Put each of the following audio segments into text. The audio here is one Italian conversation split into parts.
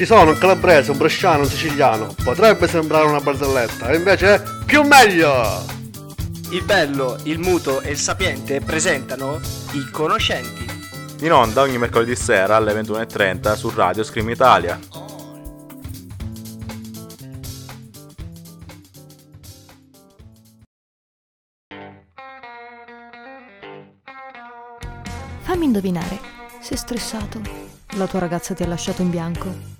Ci sono un calabrese, un bresciano, un siciliano. Potrebbe sembrare una barzelletta, e invece è più meglio! Il bello, il muto e il sapiente presentano I Conoscenti. In onda ogni mercoledì sera alle 21.30 su Radio Scream Italia. Fammi indovinare, sei stressato? La tua ragazza ti ha lasciato in bianco?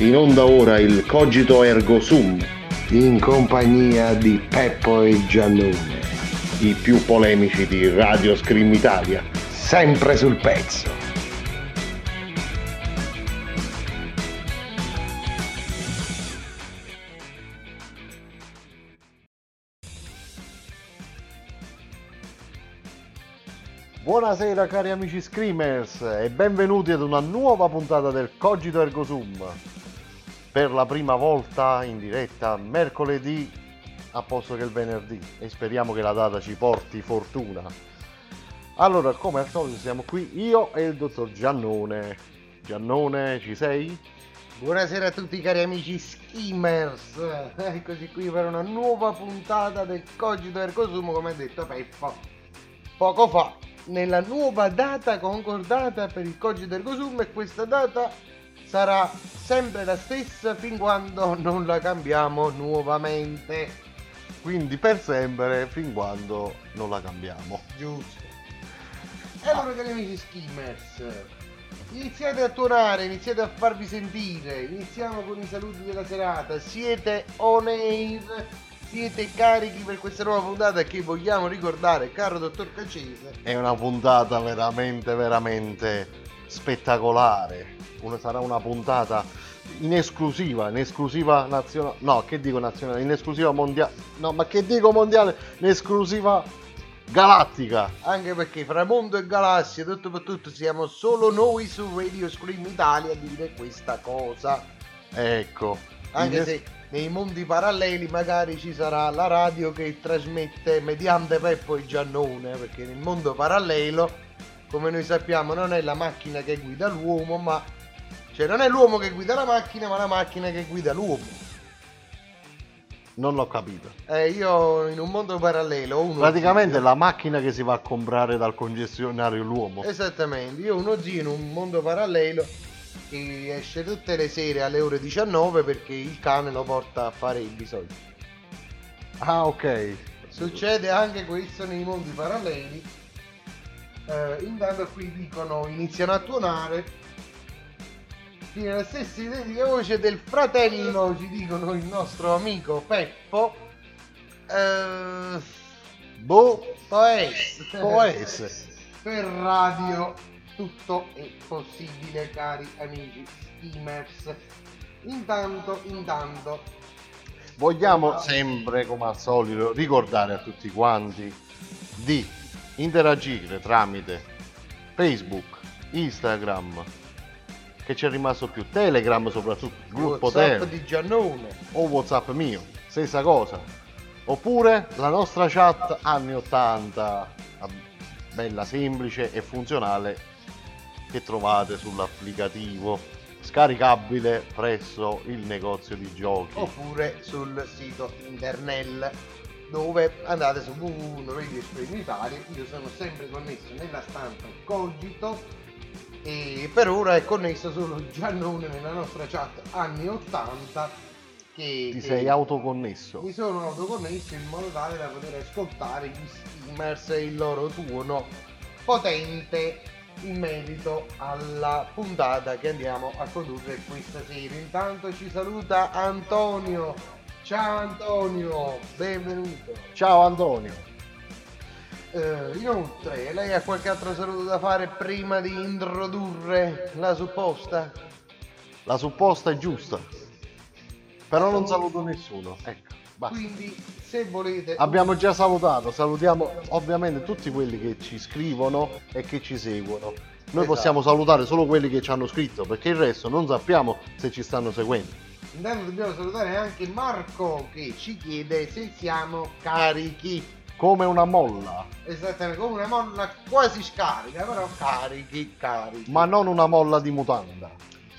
In onda ora il Cogito Ergo Sum, in compagnia di Peppo e Giannone, i più polemici di Radio Scream Italia, sempre sul pezzo. Buonasera cari amici Screamers e benvenuti ad una nuova puntata del Cogito Ergo Sum per la prima volta in diretta mercoledì a posto che il venerdì e speriamo che la data ci porti fortuna. Allora, come al solito siamo qui io e il dottor Giannone. Giannone, ci sei? Buonasera a tutti cari amici skimmers, eccoci qui per una nuova puntata del Cogito Ergo Sum come ha detto Peppo poco fa nella nuova data concordata per il Cogito Ergo Sum e questa data sarà sempre la stessa fin quando non la cambiamo nuovamente. Quindi per sempre fin quando non la cambiamo. Giusto. E allora cari amici skimmers, iniziate a tuonare, iniziate a farvi sentire, iniziamo con i saluti della serata, siete on air, siete carichi per questa nuova puntata che vogliamo ricordare, caro dottor Caccese. È una puntata veramente, veramente spettacolare. Una- sarà una puntata in esclusiva, in esclusiva nazionale. No, che dico nazionale? In esclusiva mondiale. No, ma che dico mondiale? In esclusiva galattica. Anche perché fra mondo e galassia, tutto per tutto, siamo solo noi su Radio Scream Italia a dire questa cosa. Ecco. Anche es- se nei mondi paralleli magari ci sarà la radio che trasmette mediante Peppo e Giannone, perché nel mondo parallelo, come noi sappiamo, non è la macchina che guida l'uomo, ma cioè non è l'uomo che guida la macchina, ma la macchina che guida l'uomo. Non l'ho capito. Eh, io in un mondo parallelo ho uno Praticamente zio- la macchina che si va a comprare dal concessionario l'uomo. Esattamente, io ho uno zio in un mondo parallelo che esce tutte le sere alle ore 19 perché il cane lo porta a fare i bisogni. Ah, ok. Succede anche questo nei mondi paralleli. Eh, intanto qui dicono iniziano a tuonare. Fino alla stessa identica voce del fratello, ci dicono il nostro amico Peppo. Eh, Boh, può essere. Per radio tutto è possibile, cari amici steamers. Intanto, intanto, Vogliamo sempre, come al solito, ricordare a tutti quanti di interagire tramite Facebook, Instagram che c'è rimasto più Telegram soprattutto, il gruppo WhatsApp Telegram di Giannone. o Whatsapp mio, stessa cosa. Oppure la nostra chat anni 80, ah, bella semplice e funzionale che trovate sull'applicativo scaricabile presso il negozio di giochi. oppure sul sito internet dove andate su www.radio Stream Italia io sono sempre connesso nella stanza Cogito e per ora è connesso solo Giannone nella nostra chat anni 80 che, Ti sei autoconnesso? mi sono autoconnesso in modo tale da poter ascoltare gli streamers e il loro tuono potente in merito alla puntata che andiamo a condurre questa sera. Intanto ci saluta Antonio. Ciao Antonio, benvenuto. Ciao Antonio. Eh, inoltre, lei ha qualche altro saluto da fare prima di introdurre la supposta? La supposta è giusta. Però non saluto nessuno. Ecco, basta. Quindi, se volete... Abbiamo già salutato, salutiamo ovviamente tutti quelli che ci scrivono e che ci seguono. Noi Esatto. possiamo salutare solo quelli che ci hanno scritto, perché il resto non sappiamo se ci stanno seguendo. Intanto dobbiamo salutare anche Marco che ci chiede se siamo carichi. Come una molla, Esattamente, come una molla quasi scarica, però carichi, carichi. ma non una molla di mutanda.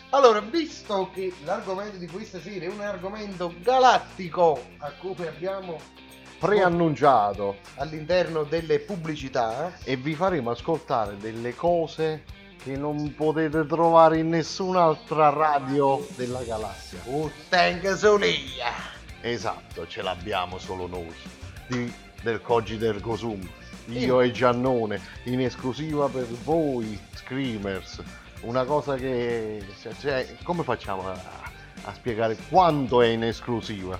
Allora, visto che l'argomento di questa sera è un argomento galattico a cui abbiamo Preannunciato all'interno delle pubblicità, e vi faremo ascoltare delle cose che non potete trovare in nessun'altra radio della galassia. Uttenga Solia. Esatto, ce l'abbiamo solo noi. Di- del Cogito Ergo Sum. Io e Giannone, in esclusiva per voi, Screamers. Una cosa che... cioè, come facciamo a, a spiegare quanto è in esclusiva?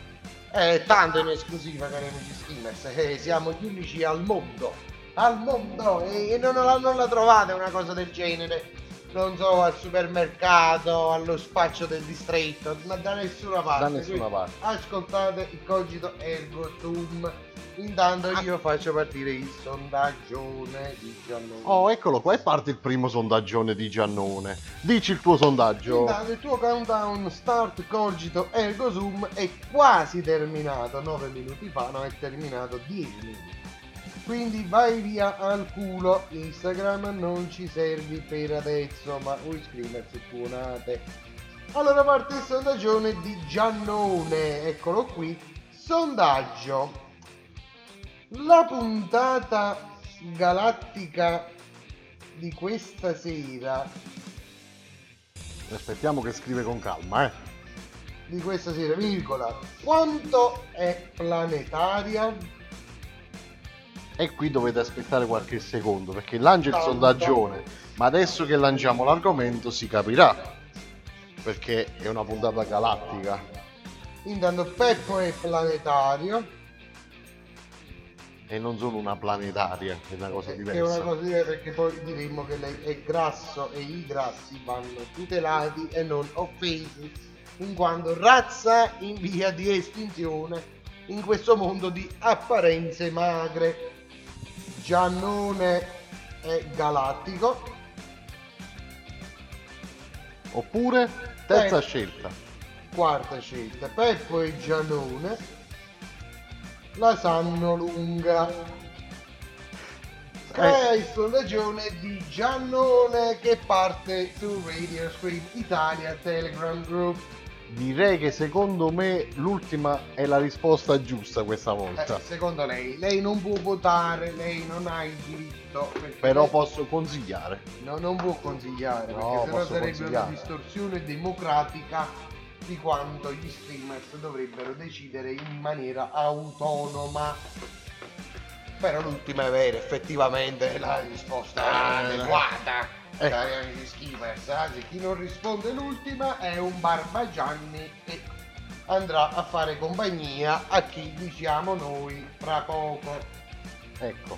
È tanto in esclusiva, cari amici skimmers, eh, siamo gli unici al mondo, al mondo, e, e non, la, non la trovate una cosa del genere, non so, al supermercato, allo spaccio del distretto, ma da nessuna parte. Da nessuna parte. Ascoltate il cogito ergo sum. Intanto io faccio partire il sondaggione di Giannone. Oh, eccolo qua, e parte il primo sondaggione di Giannone. Dici il tuo sondaggio. Intanto il tuo countdown start cogito ergo sum è quasi terminato 9 minuti fa, no è terminato 10 minuti. Quindi vai via al culo, Instagram non ci servi per adesso, ma voi screamers tuonate. Allora parte il sondaggione di Giannone, eccolo qui. Sondaggio. La puntata galattica di questa sera Aspettiamo che scrive con calma, eh. di questa sera, virgola, quanto è planetaria? E qui dovete aspettare qualche secondo perché lancia il sondaggione, ma adesso che lanciamo l'argomento si capirà. Perché è una puntata galattica. Intanto Peppo è planetario, E non solo una planetaria, è una cosa che è diversa. una cosa diversa perché poi diremmo che lei è grasso e i grassi vanno tutelati e non offesi, in quanto razza in via di estinzione in questo mondo di apparenze magre. Giannone è galattico, Oppure, terza Eh. scelta. quarta scelta, Peppo e Giannone la sanno lunga. Crea il sondaggione di Giannone che parte su Radio Scream Italia Telegram Group. Direi che secondo me l'ultima è la risposta giusta questa Eh, volta. secondo lei, lei non può votare, lei non ha il diritto. Però posso consigliare. No, non può consigliare, No, perché sennò sarebbe una distorsione democratica di quanto gli streamers dovrebbero decidere in maniera autonoma. Però l'ultima è vera, effettivamente è la risposta Eh, adeguata. eh. Cari amici streamers, anzi chi non risponde l'ultima è un Barbagianni che andrà a fare compagnia a chi diciamo noi fra poco. Ecco.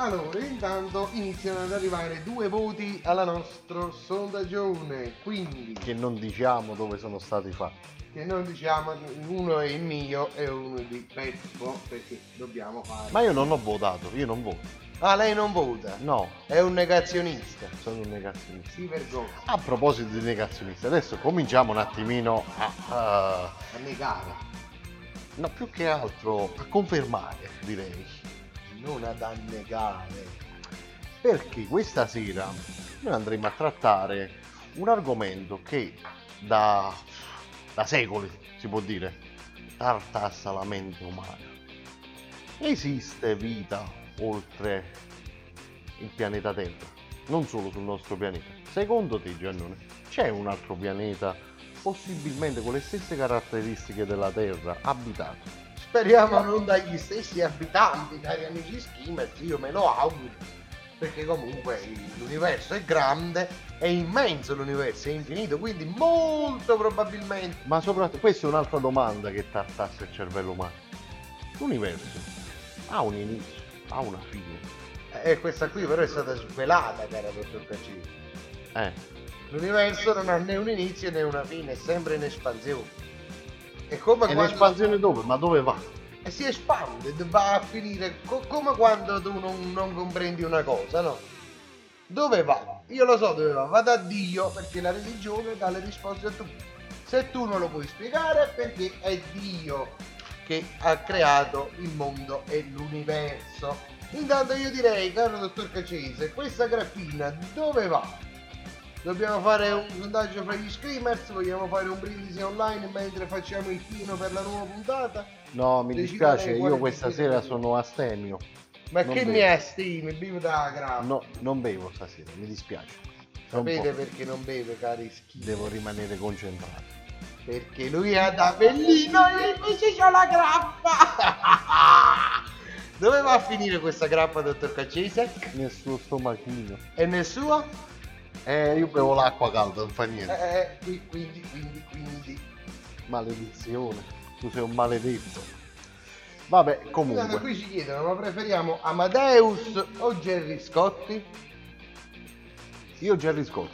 Allora, intanto iniziano ad arrivare due voti alla nostro sondaggione, quindi Che non diciamo dove sono stati fatti. che noi diciamo uno è il mio e uno di Peppo perché dobbiamo fare. Ma io non ho votato, io non voto. Ah, lei non vota? No, È un negazionista. sono un negazionista. Si vergogna A proposito di negazionisti, adesso cominciamo un attimino a, a- a negare, no, più che altro a confermare, direi. Non ad annegare. Perché questa sera noi andremo a trattare un argomento che da, da secoli, si può dire, tartassa la mente umana. Esiste vita oltre il pianeta Terra, non solo sul nostro pianeta. Secondo te, Giannone, c'è un altro pianeta possibilmente con le stesse caratteristiche della Terra abitato? Speriamo non dagli stessi abitanti, cari amici skimmers, io me lo auguro. Perché comunque l'universo è grande, è immenso l'universo, è infinito, quindi molto probabilmente Ma soprattutto, questa è un'altra domanda che tartassa il cervello umano. L'universo ha un inizio, ha una fine. E questa qui però è stata svelata, cara dottor Caccini. Eh, L'universo non ha né un inizio né una fine, è sempre in espansione. È come e quando... l'espansione dove? Ma dove va? E si espande, va a finire co- come quando tu non, non comprendi una cosa, no? Dove va? Io lo so dove va, va da Dio perché la religione dà le risposte a tutti. Se tu non lo puoi spiegare perché è Dio che ha creato il mondo e l'universo. Intanto io direi, caro dottor Cacese, questa graffina dove va? Dobbiamo fare un sondaggio fra gli screamers, vogliamo fare un brindisi online mentre facciamo il chino per la nuova puntata? No, mi Decidere dispiace, io questa sera sono astemio. Ma Non che bevo. mi estimi, bevo da graffa. No, non bevo stasera, mi dispiace. Sapete perché non beve, cari schifi? Devo rimanere concentrato. Perché lui è ad Avellino e invece c'ho la grappa! Dove va a finire questa grappa, dottor Caccese? Nel suo stomachino. E nel suo? Eh, io bevo l'acqua calda, non fa niente. Eh, qui- quindi, quindi, quindi. Maledizione. Tu sei un maledetto. Vabbè, comunque. qui ci chiedono, ma preferiamo Amadeus o Gerry Scotti? Io Gerry Scott.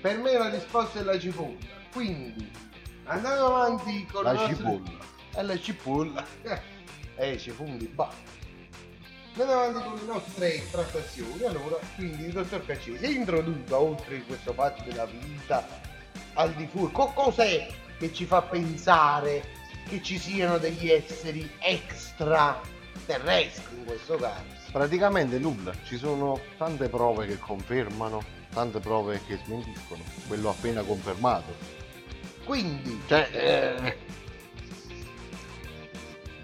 Per me la risposta è la cipolla. Quindi, andando avanti con La nostri- cipolla. È la cipolla. Eh, cipolla, bah. Andiamo avanti con le nostre trattazioni. Allora, quindi il dottor Caccese introduca, oltre questo fatto della vita al di fuori, co- cos'è che ci fa pensare che ci siano degli esseri extraterrestri in questo caso? Praticamente nulla. Ci sono tante prove che confermano, tante prove che smentiscono. Quello appena confermato. Quindi, Cioè, eh...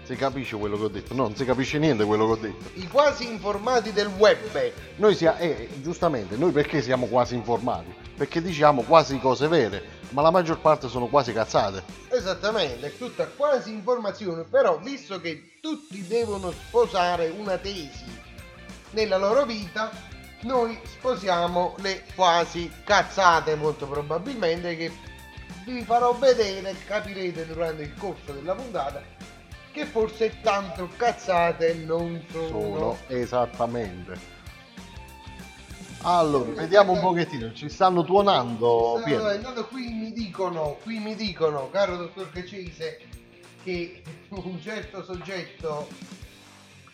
Si capisce quello che ho detto? No, non si capisce niente quello che ho detto. i quasi informati del web Noi siamo, eh, giustamente, noi perché siamo quasi informati? Perché diciamo quasi cose vere, ma la maggior parte sono quasi cazzate. Esattamente, è tutta quasi informazione, però visto che tutti devono sposare una tesi nella loro vita, noi sposiamo le quasi cazzate molto probabilmente che vi farò vedere, capirete durante il corso della puntata che forse tanto cazzate non sono. Sono esattamente. Allora, vediamo un pochettino, ci stanno tuonando Allora, Piero. intanto qui mi dicono, qui mi dicono, caro dottor Cacese, che un certo soggetto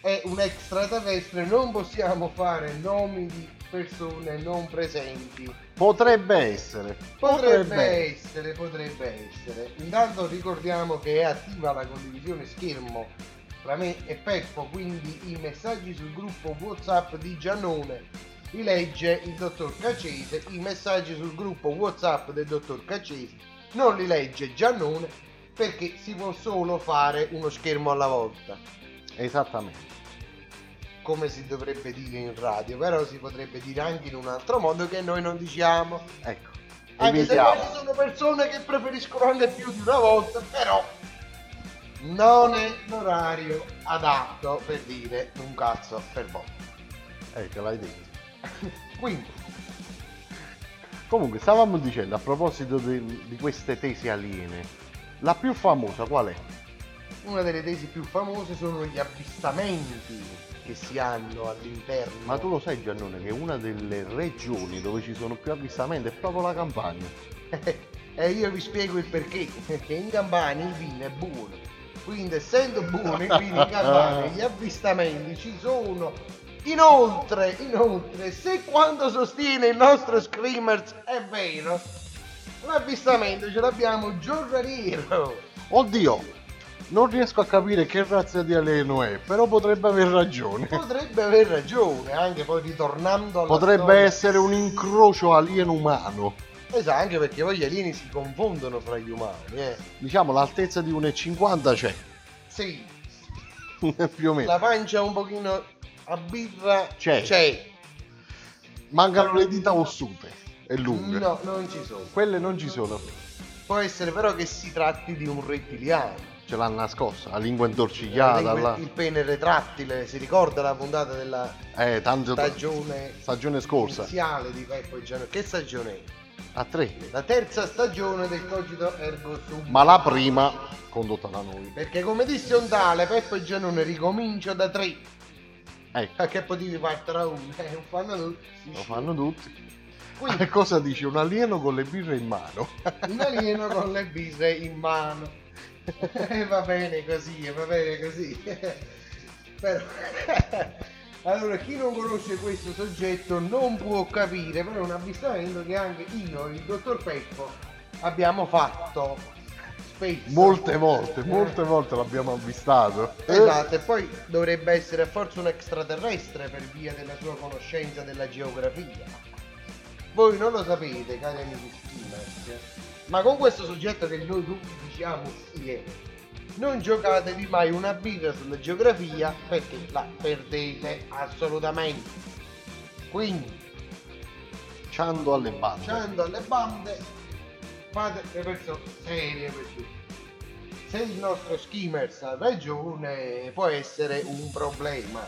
è un extraterrestre, non possiamo fare nomi di persone non presenti. Potrebbe essere. Potrebbe essere, potrebbe essere. Intanto ricordiamo che è attiva la condivisione schermo tra me e Peppo, quindi i messaggi sul gruppo WhatsApp di Giannone li legge il dottor Cacese, i messaggi sul gruppo WhatsApp del dottor Cacese non li legge Giannone perché si può solo fare uno schermo alla volta, Esattamente. Come si dovrebbe dire in radio, però si potrebbe dire anche in un altro modo che noi non diciamo. Ecco. Anche se Evitiamo. poi ci sono persone che preferiscono anche più di una volta, però non è l'orario adatto per dire un cazzo per volta. Ecco, l'hai detto. Quindi, Comunque, stavamo dicendo a proposito di, di queste tesi aliene, la più famosa qual è? una delle tesi più famose sono gli avvistamenti che si hanno all'interno. Ma tu lo sai Giannone che una delle regioni dove ci sono più avvistamenti è proprio la Campania. E io vi spiego il perché. Perché in Campania il vino è buono. Quindi essendo buono il vino in Campania, gli avvistamenti ci sono Inoltre, inoltre, se quanto sostiene il nostro Screamers è vero, l'avvistamento ce l'abbiamo giornaliero. Oddio, non riesco a capire che razza di alieno è, però potrebbe aver ragione. Potrebbe aver ragione, anche poi ritornando alla Potrebbe storia. essere un incrocio alieno-umano. Esatto, anche perché poi gli alieni si confondono fra gli umani, eh. Diciamo l'altezza di 1,50 c'è, Sì, più o meno. la pancia un pochino a birra C'è. c'è. Mancano le dita ossute e lunghe. No, non ci sono. Quelle non ci sono. Può essere però che si tratti di un rettiliano. Ce l'ha nascosta, la lingua intorcigliata. Il- la- Il pene retrattile, si ricorda la puntata della Eh, tanto stagione stagione scorsa. iniziale di Peppo e Gianni? Che stagione è? A tre. La terza stagione del Cogito Ergo Sum. Ma la prima condotta da noi. Perché come disse un tale, Peppo e Giannone ricomincio da tre. Ecco, A che potevi partire da uno? Eh, non fanno tutti. sì, lo sì. fanno tutti. Quindi, cosa dice? Un alieno con le birre in mano. un alieno con le birre in mano. E va bene così, va bene così. Però... Allora, chi non conosce questo soggetto non può capire, però è un avvistamento che anche io e il dottor Peppo abbiamo fatto spesso. Molte volte, Eh. molte volte l'abbiamo avvistato. Esatto, e poi dovrebbe essere forse un extraterrestre per via della sua conoscenza della geografia. Voi non lo sapete, cari amici skimmers, ma con questo soggetto che noi tutti diciamo sì è, non giocatevi mai una birra sulla geografia perché la perdete assolutamente. Quindi, Ciando alle bande. lasciando alle bande, fate le persone serie per tutti. Se il nostro skimmers ha ragione, può essere un problema.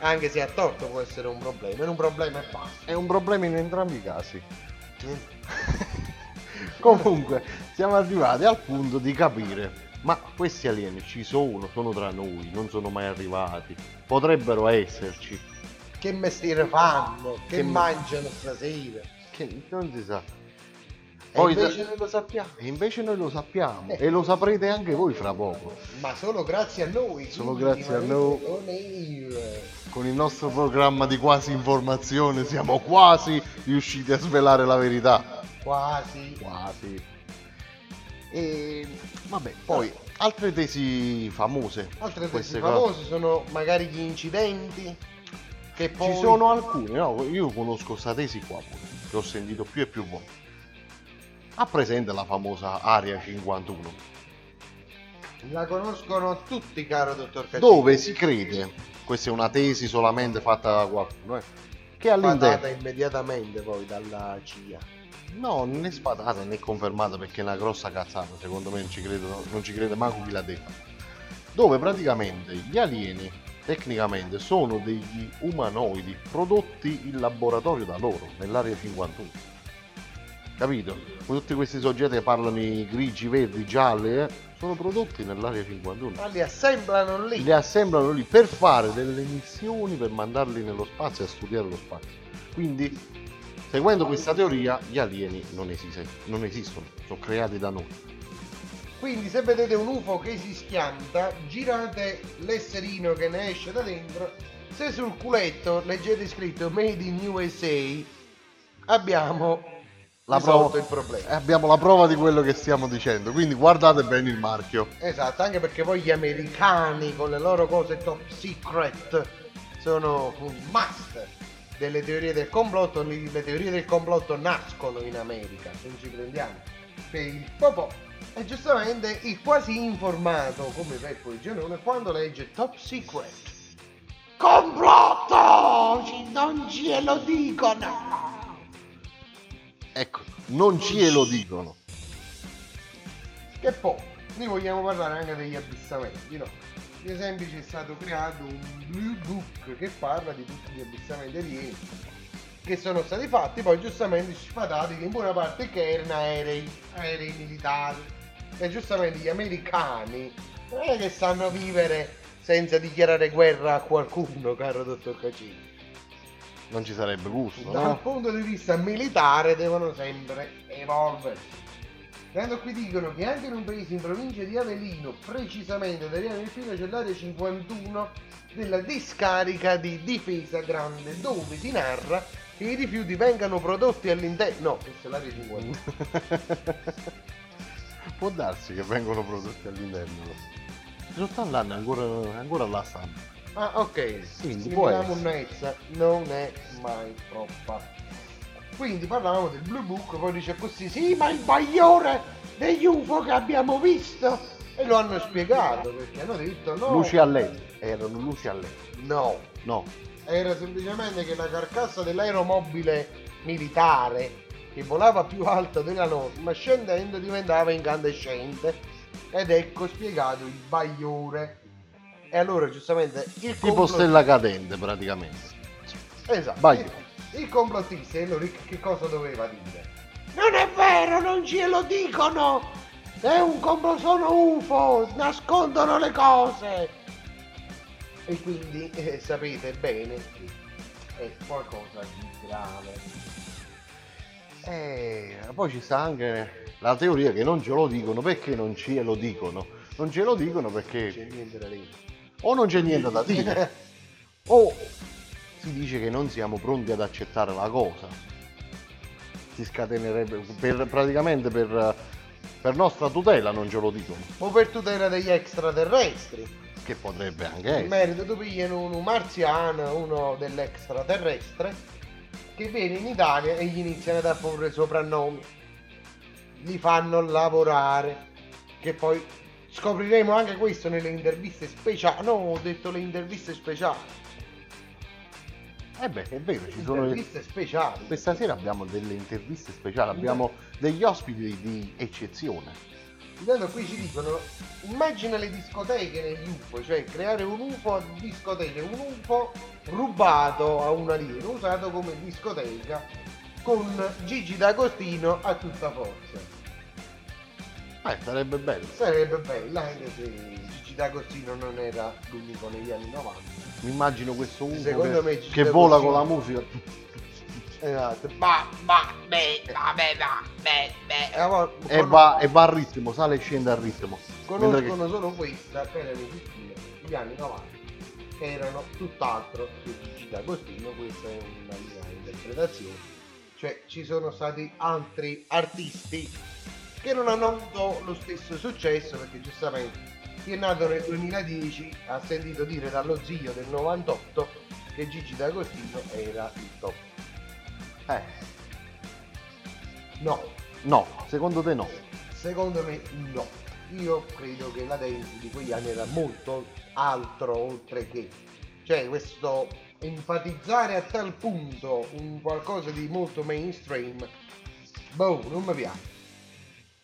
Anche se a torto può essere un problema, è un problema e basta. È un problema in entrambi i casi. Comunque, siamo arrivati al punto di capire. Ma questi alieni ci sono, sono tra noi, non sono mai arrivati. Potrebbero esserci. Che mestiere fanno? Che, Che- mangiano stasera? Che non si sa. E Poi invece noi lo sappiamo. E invece noi lo sappiamo e lo saprete anche voi fra poco Ma solo grazie a noi. Solo quindi grazie a rimanete noi. on air. con il nostro programma di quasi informazione siamo quasi riusciti a svelare la verità Quasi. quasi e vabbè poi altre tesi famose Altre tesi famose sono magari gli incidenti. Che poi ci sono alcune no io conosco questa tesi qua pure che ho sentito più e più volte ha presente la famosa Area 51 La conoscono tutti, caro dottor Cacciari. dove si crede questa è una tesi solamente fatta da qualcuno eh, che all'interno immediatamente poi dalla CIA. No, è sfatata né confermata perché è una grossa cazzata, secondo me non ci, credo, non ci crede manco chi l'ha detta. Dove praticamente gli alieni tecnicamente sono degli umanoidi prodotti in laboratorio da loro, nell'area 51. Capito? Tutti questi soggetti che parlano i grigi, verdi, gialli, eh, sono prodotti nell'area 51. Ma li assemblano lì. Li assemblano lì per fare delle missioni per mandarli nello spazio a studiare lo spazio. Quindi, seguendo questa teoria, gli alieni non, esiste- non esistono, sono creati da noi. Quindi se vedete un UFO che si schianta, girate l'esserino che ne esce da dentro. Se sul culetto leggete scritto Made in USA, abbiamo La prova- il problema. Abbiamo la prova di quello che stiamo dicendo, quindi guardate bene il marchio. Esatto, anche perché poi gli americani con le loro cose top secret sono un master delle teorie del complotto. Le teorie del complotto nascono in America, se non ci prendiamo per il popò. E giustamente il quasi informato come Peppo e Gianone quando legge top secret. Complotto! Non ce dicono! Ecco, non ce dicono. Che poi, noi vogliamo parlare anche degli abissamenti, no? Ad esempio c'è stato creato un Blue Book che parla di tutti gli abissamenti alieni che sono stati fatti, poi giustamente sfatati che in buona parte che erano aerei, aerei militari. E giustamente gli americani non è che sanno vivere senza dichiarare guerra a qualcuno, caro dottor Cacini. Non ci sarebbe gusto, Dal no? punto di vista militare devono sempre evolversi. Tanto qui dicono che anche in un paese in provincia di Avellino, precisamente ad Ariano Irpino, c'è l'area 51 della discarica di difesa grande, dove si narra che i rifiuti vengano prodotti all'interno. No, questa è l'area 51. Può darsi che vengono prodotti all'interno. Ci stanno l'anno ancora, ancora là stanno. Ah, ok. Quindi Quindi può la essere. monnezza non è mai troppa. Quindi parlavamo del Blue Book, poi dice così, sì, ma il bagliore degli UFO che abbiamo visto! E lo hanno spiegato, perché hanno detto no. Luci a LED. Erano luci a LED. No, No. era semplicemente che la carcassa dell'aeromobile militare che volava più alto della norma scendendo diventava incandescente ed ecco spiegato il bagliore e allora giustamente il Tipo complot- stella cadente praticamente. esatto Bagliore. Il, complottista e allora che cosa doveva dire? Non è vero non ce lo dicono! È un complotto sono UFO nascondono le cose! E quindi eh, sapete bene che è qualcosa di grave. E poi ci sta anche la teoria che non ce lo dicono. Perché non ce lo dicono. Non ce lo dicono c'è perché niente da dire. o non c'è niente da dire o si dice che non siamo pronti ad accettare la cosa. Si scatenerebbe per, praticamente per, per nostra tutela non ce lo dicono. o per tutela degli extraterrestri Che potrebbe anche in essere. merito tu pigliano uno marziano uno dell'extraterrestre che viene in Italia e gli iniziano a dare pure soprannomi li fanno lavorare che poi scopriremo anche questo nelle interviste speciali no ho detto le interviste speciali Eh beh, è vero, ci sono. interviste speciali Questa sera abbiamo delle interviste speciali, abbiamo degli ospiti di eccezione. Intanto qui ci dicono, immagina le discoteche negli UFO, cioè creare un UFO a discoteche, un UFO rubato a un alieno, usato come discoteca, con Gigi D'Agostino a tutta forza. Eh, sarebbe bello. Sarebbe bella anche se Gigi D'Agostino non era l'unico negli anni 90. Mi immagino questo UFO Secondo che, me ci che deve vola con la musica. Esatto. Ba, ba, be, ba, be, ba, be, be. Allora, E con- va, e va al ritmo, sale e scende al ritmo. Mentre che- conoscono solo questa per le discipline gli anni 90 che erano tutt'altro che Gigi D'Agostino questa è una mia interpretazione cioè ci sono stati altri artisti che non hanno avuto lo stesso successo perché giustamente chi è nato nel 2010 ha sentito dire dallo zio del 98 che Gigi D'Agostino era il top Eh, no no, secondo te no. Secondo me no. Io credo che la dance di quegli anni era molto altro oltre che. Cioè questo enfatizzare a tal punto un qualcosa di molto mainstream. Boh, non mi piace.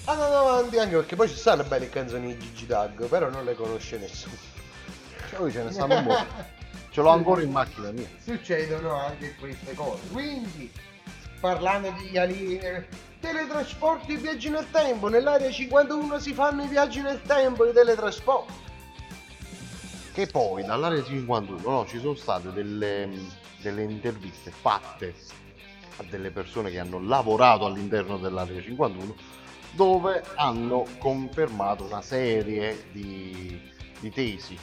Andando avanti anche perché poi ci stanno belle canzoni di Gigi Dag, però non le conosce nessuno. Cioè, poi ce ne stanno un po'. Ce l'ho ancora in macchina mia. Succedono anche queste cose. Quindi, parlando di alieni, teletrasporti e viaggi nel tempo. Nell'area 51 si fanno i viaggi nel tempo, i teletrasporti. Che poi dall'area 51 no, ci sono state delle, delle interviste fatte a delle persone che hanno lavorato all'interno dell'area 51 dove hanno confermato una serie di, di tesi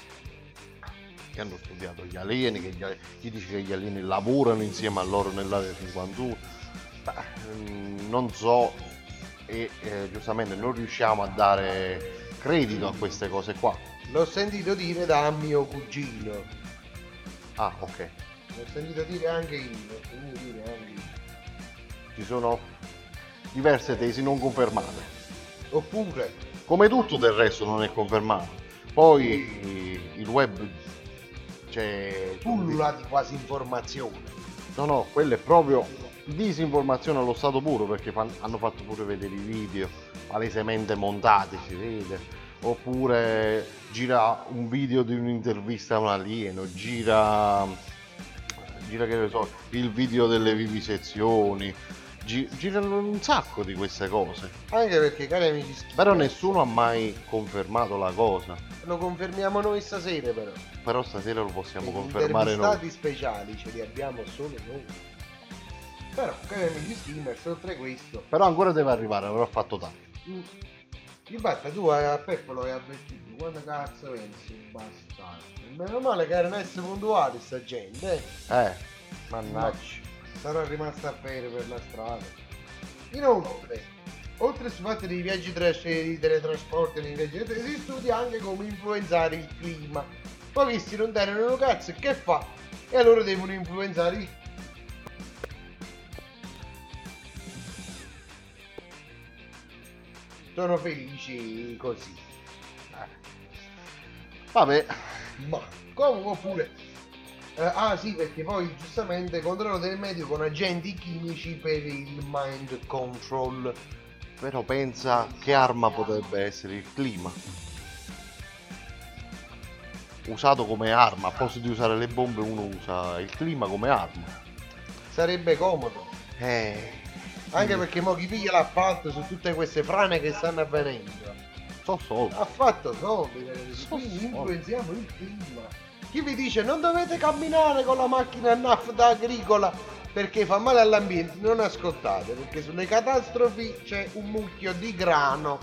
che hanno studiato gli alieni, che gli, chi dice che gli alieni lavorano insieme a loro nell'area 51, Beh, mm, non so e eh, giustamente non riusciamo a dare credito a queste cose qua. L'ho sentito dire da mio cugino. Ah, ok. L'ho sentito dire anche io. L'ho sentito dire anche io. Ci sono diverse tesi non confermate. Oppure, Come tutto del resto non è confermato. Poi il web c'è... pullula di quasi informazione. No, no, quello è proprio disinformazione allo stato puro perché fan- hanno fatto pure vedere i video palesemente montati, si vede. Oppure gira un video di un'intervista a un alieno, gira, gira che ne so, il video delle vivisezioni, gi- girano un sacco di queste cose. Anche perché, cari amici, schifi, Però nessuno ha mai confermato la cosa. lo confermiamo noi stasera però. Però stasera lo possiamo confermare noi. intervistati speciali ce li abbiamo solo noi. Però, cari amici skimmers, oltre questo, Però ancora deve arrivare, avrà fatto tanto. Mm. Infatti tu a Peppo lo hai avvertito, quando cazzo pensi? Bastardo. Meno male che erano essere puntuali sta gente, eh. Eh, mannaggia. Sarà rimasta a pere per la strada. Inoltre, oltre al fatto dei viaggi tra di teletrasporti nei viaggi, si studia anche come influenzare il clima. Ma questi non un cazzo, che fa? E allora devono influenzare il sono felici così. Vabbè, Ma comunque pure. Eh, ah sì, perché poi giustamente controllo del medico con agenti chimici per il mind control. però pensa che arma potrebbe essere il clima. Usato come arma, a posto di usare le bombe uno usa il clima come arma. Sarebbe comodo. Eh, Anche perché mo chi piglia l'appalto su tutte queste frane che stanno avvenendo. so solo. Ha fatto soldi, ragazzi, quindi influenziamo il clima. Chi vi dice non dovete camminare con la macchina a nafta agricola perché fa male all'ambiente? Non ascoltate, perché sulle catastrofi c'è un mucchio di grano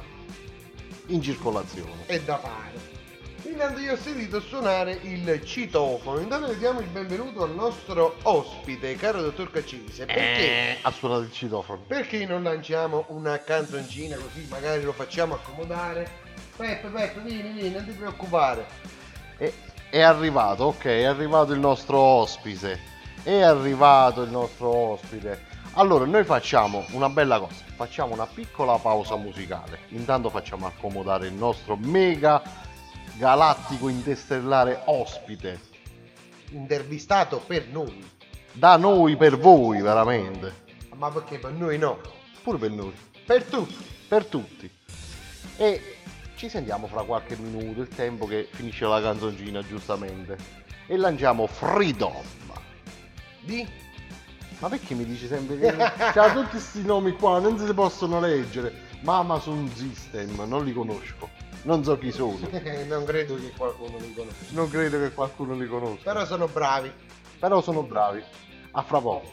In circolazione. e da fare. Intanto io ho sentito suonare il citofono, intanto le diamo il benvenuto al nostro ospite, caro dottor Caccese, perché? Ha suonato il citofono. Perché non lanciamo una canzoncina così magari lo facciamo accomodare? Peppe, Peppe, vieni, vieni, non ti preoccupare. E- è arrivato, ok, è arrivato il nostro ospite. È arrivato il nostro ospite. Allora, noi facciamo una bella cosa. Facciamo una piccola pausa musicale. Intanto facciamo accomodare il nostro mega galattico interstellare ospite. Intervistato per noi. Da noi per voi, veramente. Ma perché per noi no? Pure per noi. Per tutti. Per tutti. E ci sentiamo fra qualche minuto, il tempo che finisce la canzoncina, giustamente. E lanciamo Freedom. Di? Ma perché mi dici sempre che c'ha tutti questi nomi qua, non si possono leggere? Mama Sound System, non li conosco. Non so chi sono. non credo che qualcuno li conosca. Non credo che qualcuno li conosca. Però sono bravi. Però sono bravi. A fra poco.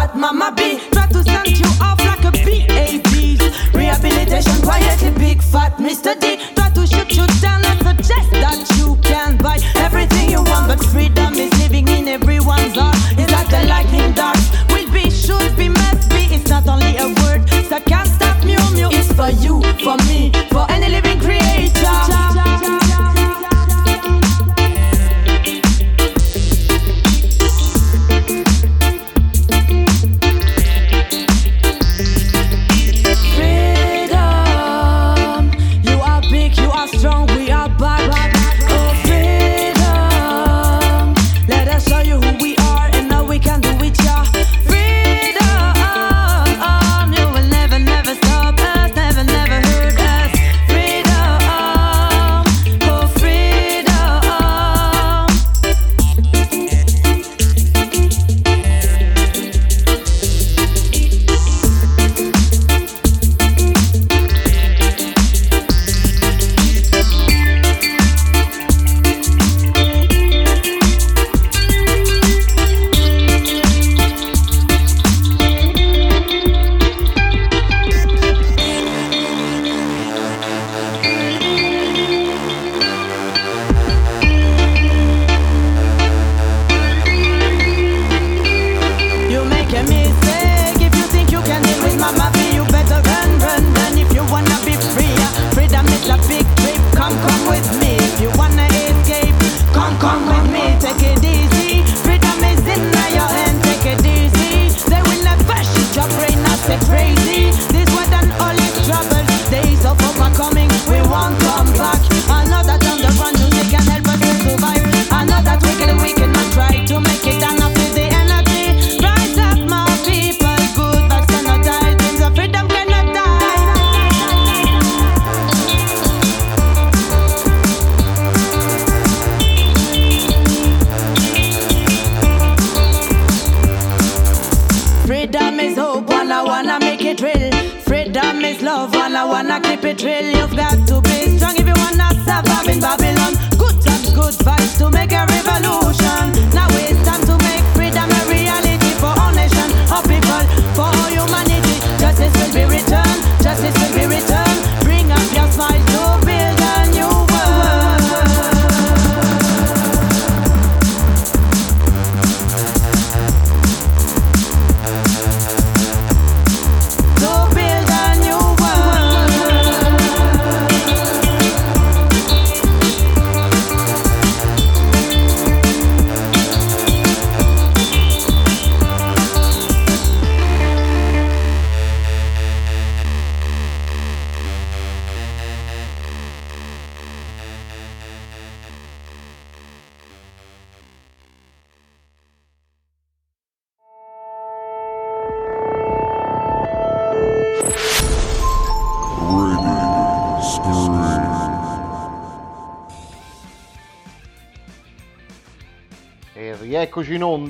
Fat mama B, try to send you off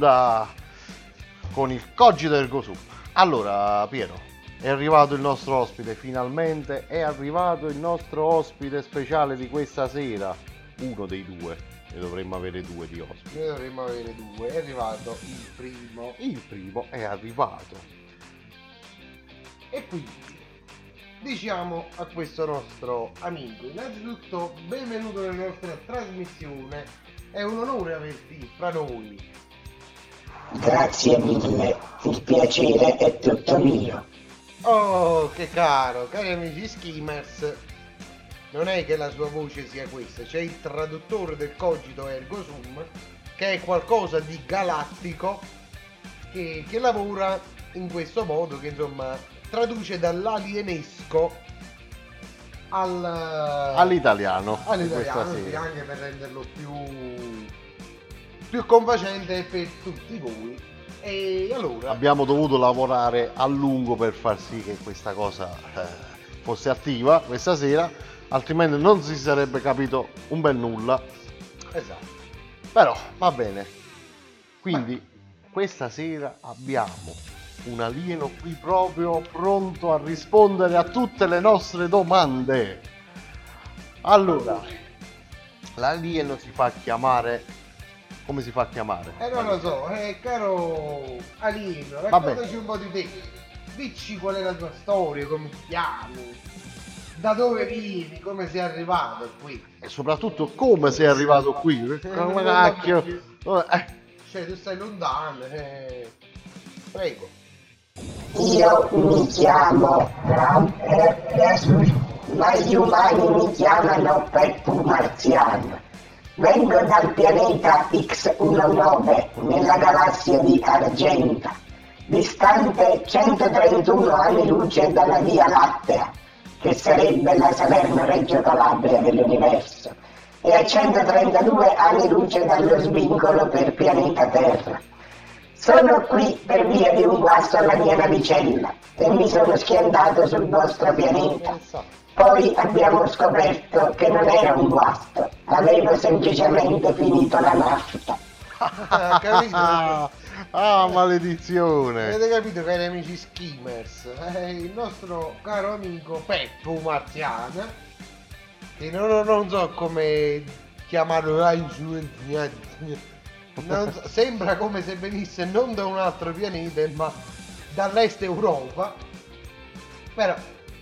onda con il Cogito del Gosù. Allora, Piero, è arrivato il nostro ospite, finalmente è arrivato il nostro ospite speciale di questa sera. Uno dei due, ne dovremmo avere due di ospiti. Noi dovremmo avere due. È arrivato il primo. Il primo è arrivato. E quindi diciamo a questo nostro amico, innanzitutto benvenuto nella nostra trasmissione. È un onore averti fra noi. Grazie mille, il piacere è tutto mio. Oh, che caro, cari amici skimmers. Non è che la sua voce sia questa, c'è il traduttore del cogito ergo sum, che è qualcosa di galattico, che, che lavora in questo modo, che insomma traduce dall'alienesco al, All'italiano. all'italiano, sì, anche per renderlo più, più confacente per tutti voi. E allora... Abbiamo dovuto lavorare a lungo per far sì che questa cosa eh, fosse attiva questa sera, altrimenti non si sarebbe capito un bel nulla. Esatto. Però va bene. Quindi questa sera abbiamo un alieno qui proprio pronto a rispondere a tutte le nostre domande. Allora, l'alieno si fa chiamare come si fa a chiamare? Eh non lo so, eh, caro Alino, raccontaci un po' di te. Dici qual è la tua storia, come ti chiami, da dove vivi, come sei arrivato qui. E soprattutto come sei arrivato qui? Come cacchio? Eh, Cioè tu stai lontano, eh. Prego. Io mi chiamo Ram Erasmus, ma gli umani mi chiamano Peppu Marziano. Vengo dal pianeta X19 nella galassia di Argenta, distante 131 anni luce dalla Via Lattea, che sarebbe la Salerno-Reggio Calabria dell'universo, e a 132 anni luce dallo svincolo per pianeta Terra. Sono qui per via di un guasto alla mia navicella e mi sono schiantato sul vostro pianeta. Poi abbiamo scoperto che non era un guasto, avevo semplicemente finito la nafta. Ah, capito? ah, maledizione! Avete capito cari amici skimmers? Eh, il nostro caro amico Peppo Marziana, che non, non so come chiamarlo, dai, su- non sembra come se venisse non da un altro pianeta ma dall'est Europa, però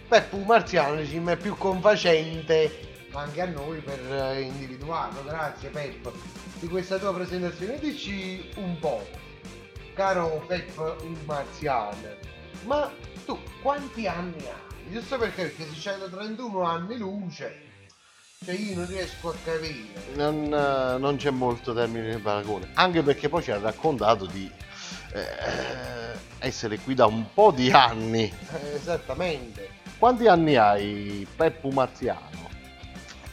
Peppo Marziano ci è più confacente anche a noi per eh, individuarlo. Grazie Peppo di questa tua presentazione. Dici un po', caro Peppo Marziano, ma tu quanti anni hai? Giusto perché, perché se c'hai da 31 anni luce, cioè io non riesco a capire. Non, eh, non c'è molto termine di paragone, anche perché poi ci ha raccontato di eh, essere qui da un po' di anni. Eh, esattamente. Quanti anni hai, Peppu Marziano?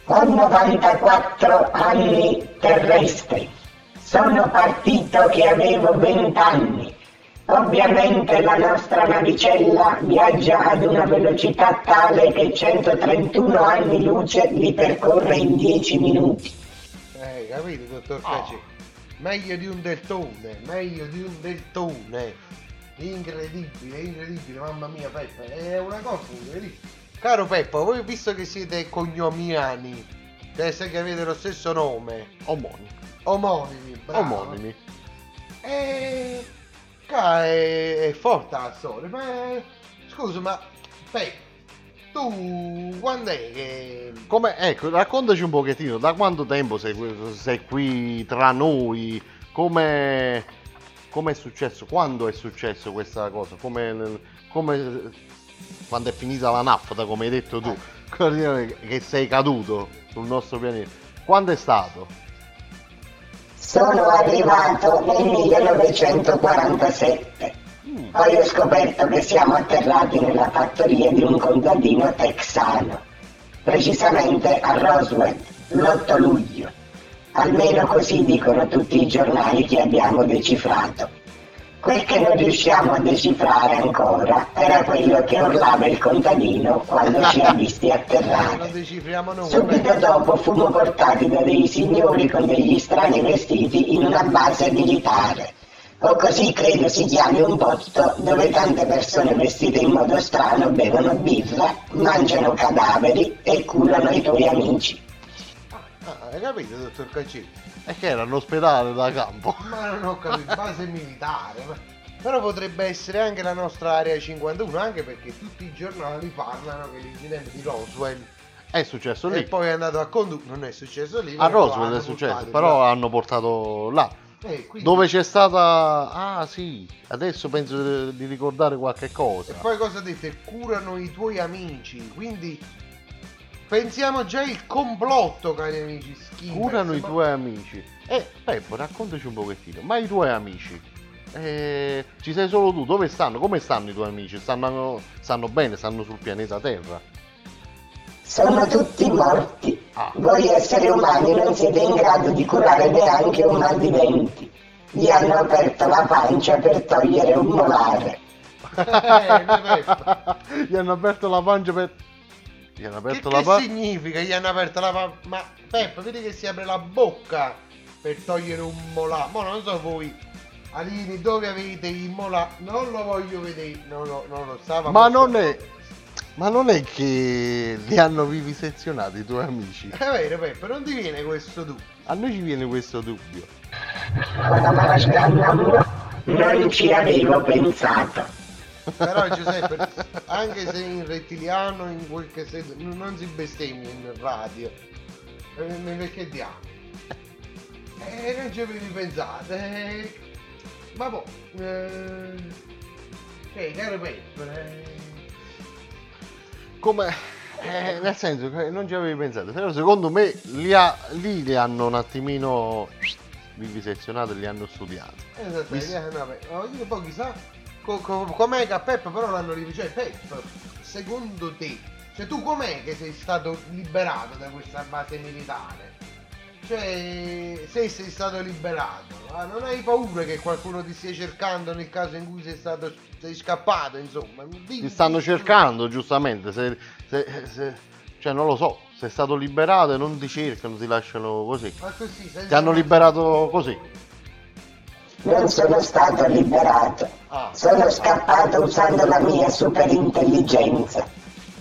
Ho 94 anni terrestri. Sono partito che avevo 20 anni. Ovviamente la nostra navicella viaggia ad una velocità tale che 131 anni luce li percorre in 10 minuti. Eh, capito, dottor Caci? Meglio di un deltone, meglio di un deltone. Incredibile, incredibile, mamma mia Peppa, è una cosa incredibile. Caro Peppa, voi visto che siete cognomiani, deve essere che avete lo stesso nome, Omonimi. omonimi, bravo. Omonimi. E... Ca è, forte la storia, ma... Scusa, ma... Peppa, tu quando è che... Come, ecco, raccontaci un pochettino, da quanto tempo sei, qui- sei qui tra noi? Come, come è successo? Quando è successo questa cosa? Come, come- quando è finita la nafta, come hai detto tu, che sei caduto sul nostro pianeta? Quando è stato? Sono arrivato nel 1947. Poi ho scoperto che siamo atterrati nella fattoria di un contadino texano, precisamente a Roswell, l'8 luglio. Almeno così dicono tutti i giornali che abbiamo decifrato. Quel che non riusciamo a decifrare ancora era quello che urlava il contadino quando ci ha visti atterrare. Subito dopo fummo portati da dei signori con degli strani vestiti in una base militare. O così credo si chiami un posto dove tante persone vestite in modo strano bevono birra, mangiano cadaveri e curano i tuoi amici. Ah, hai capito, dottor Caccini? È che era l'ospedale da campo. Ma non ho capito, base militare. ma- Però potrebbe essere anche la nostra area 51, anche perché tutti i giornali parlano che l'incidente di Roswell È successo e lì. poi è andato a condurre, non è successo lì. A Roswell è successo, però là. hanno portato là. Eh, quindi- Dove c'è stata... Ah sì, adesso penso di ricordare qualche cosa. E poi cosa dite? Curano i tuoi amici, quindi pensiamo già il complotto, cari amici. Schifo. Curano i tuoi amici. E Peppo, raccontaci un pochettino. Ma i tuoi amici? Eh, ci sei solo tu? Dove stanno? Come stanno i tuoi amici? Stanno, stanno bene? Stanno sul pianeta Terra? Sono tutti morti. Ah. Voi esseri umani non siete in grado di curare neanche un mal di denti. Gli hanno aperto la pancia per togliere un molare. Eh. Gli hanno aperto la pancia per... Gli hanno Che, aperto che la pancia... significa? Gli hanno aperto la pa- Ma Peppa, vedi che si apre la bocca per togliere un molà. Ma non so voi, Alini, dove avete il molà? Non lo voglio vedere. Non lo, non lo stava. Ma non è... Ma non è che li hanno vivisezionati i tuoi amici? È vero, Peppa, non ti viene questo dubbio. A noi ci viene questo dubbio. Non ci avevo pensato. Però Giuseppe, anche se in rettiliano, in quel che sei, non si bestemmia in radio. Eh, Perché diamo? Eh, non ci avevi pensato. eh. Ma boh. Eh, eh, caro Peppa, eh, Come... eh, nel senso che non ci avevi pensato. Però secondo me li, ha- lì li hanno un attimino vivisezionati e li hanno studiati. Esatto, Visto- eh, no, beh, oh, io poi chissà co- co- com'è che a Peppa però l'hanno rivisto. Cioè, Peppa, secondo te, cioè tu com'è che sei stato liberato da questa base militare? Cioè, se sei stato liberato, ah, non hai paura che qualcuno ti stia cercando nel caso in cui sei stato sei scappato, insomma? Dimmi- Ti stanno cercando, giustamente. Se, se- se- cioè, non lo so. Sei stato liberato e non ti cercano, ti lasciano così. Ma così, Ti hanno liberato così. Non sono stato liberato. Ah. Sono scappato usando la mia superintelligenza.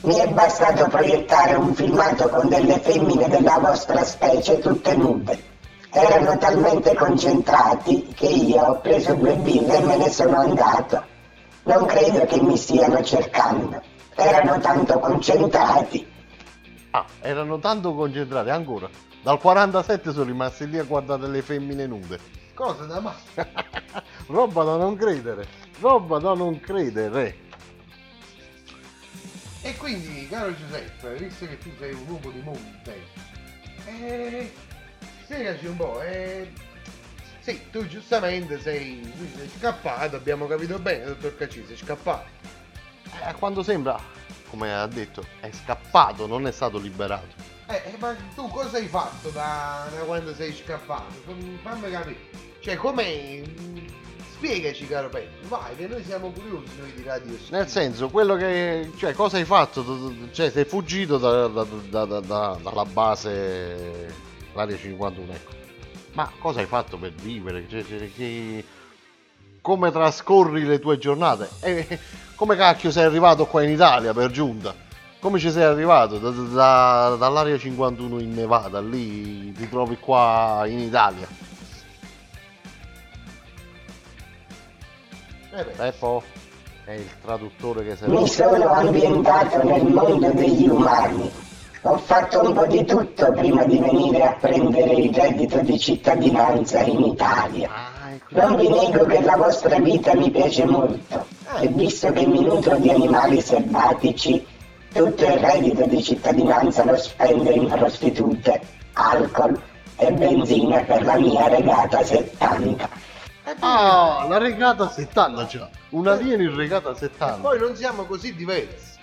Mi è bastato proiettare un filmato con delle femmine della vostra specie tutte nude. Erano talmente concentrati che io ho preso due birre e me ne sono andato. Non credo che mi stiano cercando. Erano tanto concentrati. Ah, erano tanto concentrati ancora. Dal 47 sono rimasti lì a guardare le femmine nude. Cosa da ma? Roba da non credere. Roba da non credere. E quindi, caro Giuseppe, visto che tu sei un uomo di monte, eh, spiegaci un po', eh, sì, tu giustamente sei, sei scappato, abbiamo capito bene, dottor Cacci, sei scappato. Eh, a quanto sembra, come ha detto, è scappato, non è stato liberato. Eh, eh, ma tu cosa hai fatto da, da quando sei scappato? Fammi capire. Cioè, com'è? Spiegaci, caro Petro, vai, che noi siamo curiosi, noi di Radio Schifo. Nel senso, quello che. Cioè, cosa hai fatto? Cioè, sei fuggito da- da- da- da- da- dalla base. L'area 51, ecco. Ma cosa hai fatto per vivere? Cioè, cioè, che- come trascorri le tue giornate. E come cacchio sei arrivato qua in Italia per giunta? Come ci sei arrivato? Da- da- dall'area 51 in Nevada, lì ti trovi qua in Italia. Eh beh, è il traduttore che Mi serve. sono ambientato nel mondo degli umani. Ho fatto un po' di tutto prima di venire a prendere il reddito di cittadinanza in Italia. Non vi nego che la vostra vita mi piace molto e visto che mi nutro di animali selvatici, tutto il reddito di cittadinanza lo spendo in prostitute, alcol e benzina per la mia regata 70. Ah, la regata 70 già. Un alieno in regata 70. poi non siamo così diversi.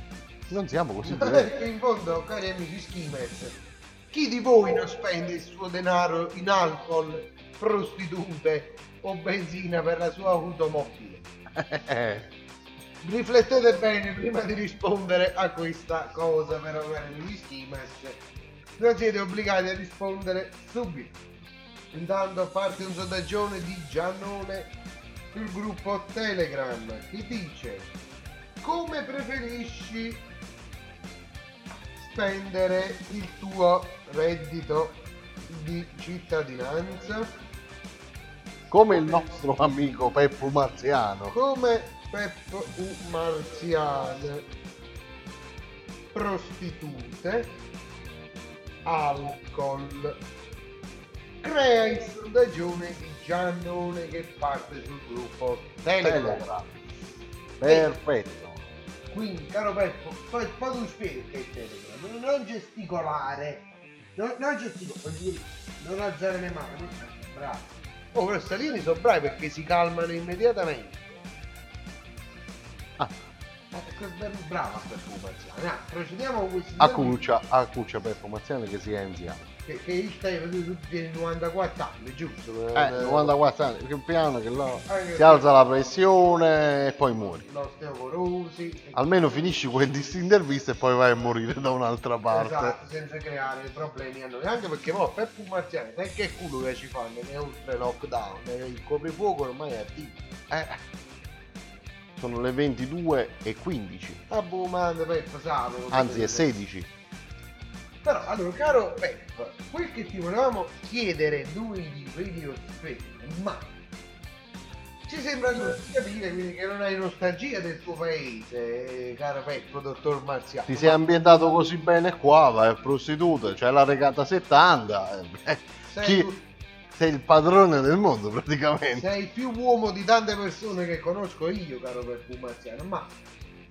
Non siamo così diversi. Perché in fondo, cari amici schimers, chi di voi non spende il suo denaro in alcol, prostitute o benzina per la sua automobile? Riflettete bene prima di rispondere a questa cosa, però, cari amici schimers. Non siete obbligati a rispondere subito. Intanto parte un sondaggione di Giannone sul gruppo Telegram che dice come preferisci spendere il tuo reddito di cittadinanza Come il nostro amico Peppo Marziano. come Peppo U Marziane prostitute alcol crea il sondaggione di Giannone che parte sul gruppo Telegram Telegram. Perfetto. Quindi, caro Peppo, poi, poi tu spieghi che è Telegram, non gesticolare, non, non gesticolare, non alzare le mani, bravo. Oh, però Salini sono bravi perché si calmano immediatamente. Ah. Ben bravo a Peppo Marziano. Ah, procediamo con questi A cuccia, a cuccia Peppo Marziano che si è anziano. che, che il te tu, tu tieni 94 anni, giusto? Eh, 94 anni, che piano che là Anche si alza la pressione e poi muori. L'osteoporosi. Almeno finisci questa intervista e poi vai a morire da un'altra parte. Esatto, senza creare problemi a noi. Anche perché mo Peppo Marziani, sai che culo che ci fanno ne oltre lockdown, il coprifuoco ormai è attivo. Eh, sono le 22 e 15, A Bumanda Peppo sa. anzi è 16. Però allora caro Peppo, quel che ti volevamo chiedere noi di Radio Spring, ma ci sembra di capire quindi che non hai nostalgia del tuo paese, caro Peppo, dottor Marziano. Ti sei ambientato così bene qua, vai a prostitute, c'è la regata 70. eh, Sei, chi- sei il padrone del mondo praticamente. sei più uomo di tante persone che conosco io, caro Peppo Marziano, ma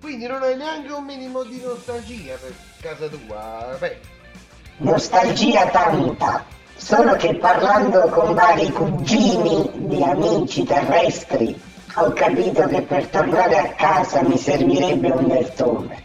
quindi non hai neanche un minimo di nostalgia per casa tua, Peppo. Nostalgia tanta, solo che parlando con vari cugini di amici terrestri ho capito che per tornare a casa mi servirebbe un bertone.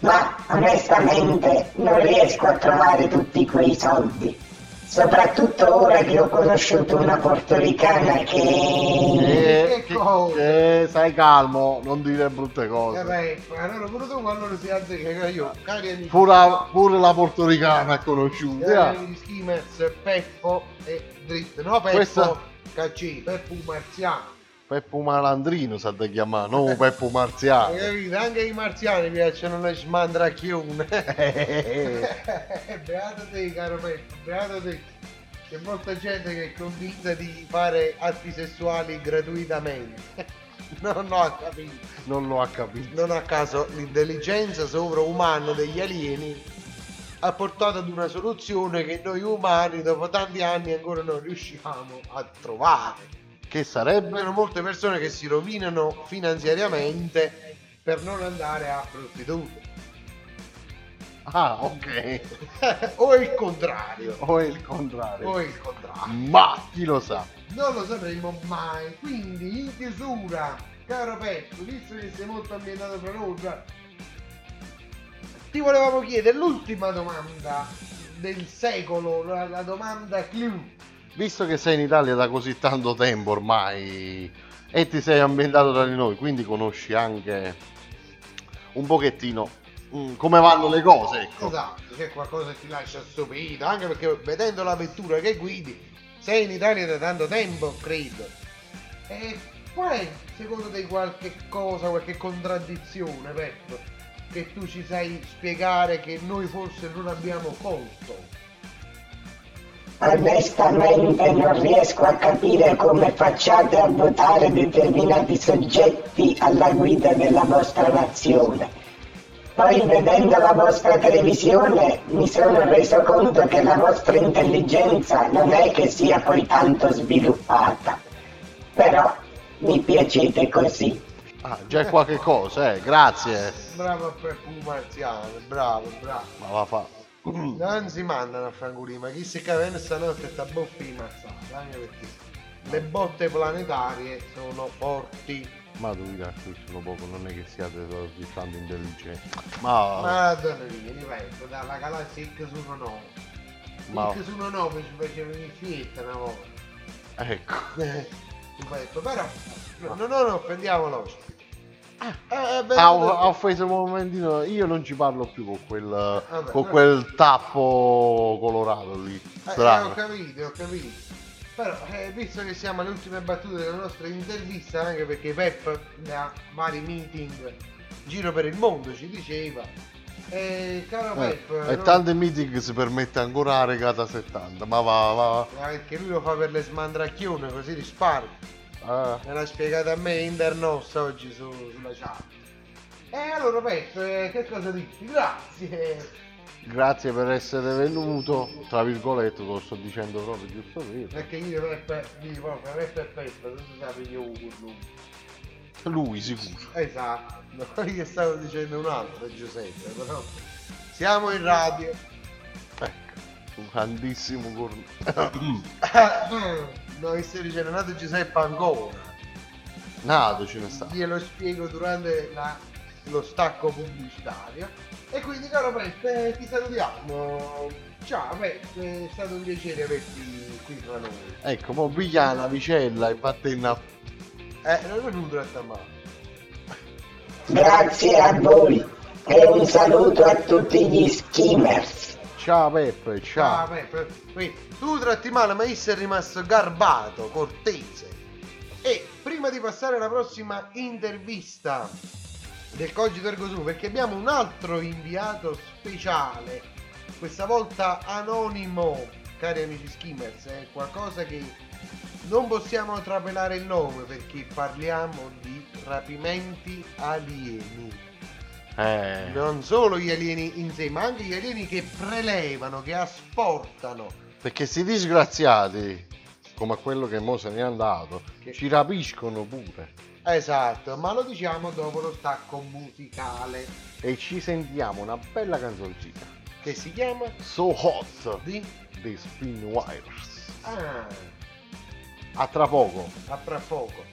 Ma onestamente non riesco a trovare tutti quei soldi, soprattutto ora che ho conosciuto una portoricana che... Eh, Che cosa? che- eh, stai calmo, non dire brutte Eh cose. Peppo, allora pure tu quando si alza che io, cari amici. Pure, pure la portoricana è conosciuta. Cari eh. amici Schimers, Peppo e Dritto, no Peppo Questa- Cacci, Peppo Marziano. Peppo Malandrino sa da chiamare, non Peppo Marziano. Capito? Anche i marziani piacciono le smandracchione. Eh, beato te, caro Peppo, beato te. C'è molta gente che è convinta di fare atti sessuali gratuitamente. Non ho capito. non lo ha capito. Non a caso l'intelligenza sovraumana degli alieni ha portato ad una soluzione che noi umani dopo tanti anni ancora non riusciamo a trovare. Che sarebbe? Sono molte persone che si rovinano finanziariamente per non andare a prostitute. Ah, ok. o il contrario. O il contrario. O il contrario. Ma chi lo sa? Non lo sapremo mai. Quindi in chiusura, caro Peppo, visto che sei molto ambientato per noi, cioè, ti volevamo chiedere l'ultima domanda del secolo, la, la domanda clou. Visto che sei in Italia da così tanto tempo ormai e ti sei ambientato tra di noi, quindi conosci anche un pochettino mm, come vanno le cose, ecco. Esatto, c'è qualcosa che ti lascia stupito, anche perché vedendo la vettura che guidi, sei in Italia da tanto tempo, credo. E Poi, secondo te qualche cosa, qualche contraddizione, Pep, che tu ci sai spiegare che noi forse non abbiamo colto? Onestamente non riesco a capire come facciate a votare determinati soggetti alla guida della vostra nazione. Poi vedendo la vostra televisione mi sono reso conto che la vostra intelligenza non è che sia poi tanto sviluppata. Però mi piacete così. Ah, già è qualche cosa, eh, grazie. Bravo a Peppu Marziano, bravo, bravo. Ma va fa. Non si mandano a fangoli, ma chi si cavena stanotte sta boffi mazzata, anche perché le botte planetarie sono forti. Ma tu dirà qui sono poco, non è che siate così tanto intelligenti. Ma. Madonna mia, ripeto, dalla galassia X19. Ma- X19 ci facevano in fietta una volta. Ecco. Eh, ripeto, però, no, no, non offendiamo l'ospite. Eh, è Ha, venuto- ha offeso un momentino, io non ci parlo più con quel, Vabbè, con quel tappo colorato lì. Eh, eh, Strano. ho capito, ho capito. Però, eh, visto che siamo alle ultime battute della nostra intervista, anche perché Pep da vari meeting in giro per il mondo ci diceva, eh, caro Eh, Pep, e no- tante meeting si permette ancora la regata 70, ma va, va. perché lui lo fa per le smandracchione, così risparmia. Va. Me l'ha spiegato a me Internos oggi su- sulla chat. E allora Pep, eh, che cosa dici? Grazie. Grazie per essere venuto, tra virgolette, te lo sto dicendo proprio giusto io. Perché io Pep, dico proprio, Pep e Pep, tu sai io con lui. Lui sicuro. Esatto, no, io stavo dicendo un altro Giuseppe, però siamo in radio. Ecco, un grandissimo corno. Noi stai dicendo nato Giuseppe ancora. Nato ce ne sta. Glielo spiego durante la- lo stacco pubblicitario. E quindi caro Peppe, ti salutiamo. Ciao Peppe, è stato un piacere averti qui tra noi. Ecco, mo piglia una vicella e battenna. Eh, non è venuto a male. Grazie a voi e un saluto a tutti gli skimmers. Ciao Peppe, Ciao ciao. Peppe. Qui, tu tratti male, ma io sei rimasto garbato, cortese. E prima di passare alla prossima intervista del Cogito Ergo Sum, perché abbiamo un altro inviato speciale, questa volta anonimo, cari amici skimmers, è qualcosa che non possiamo trapelare il nome perché parliamo di rapimenti alieni. Eh, Non solo gli alieni in sé, ma anche gli alieni che prelevano, che asportano. perché sti disgraziati, come quello che mo se n'è andato, Che- ci rapiscono pure. Esatto, ma lo diciamo dopo lo stacco musicale E ci sentiamo una bella canzoncina. che si chiama So Hot di dei Spin Wires. Ah, A tra poco. a fra poco.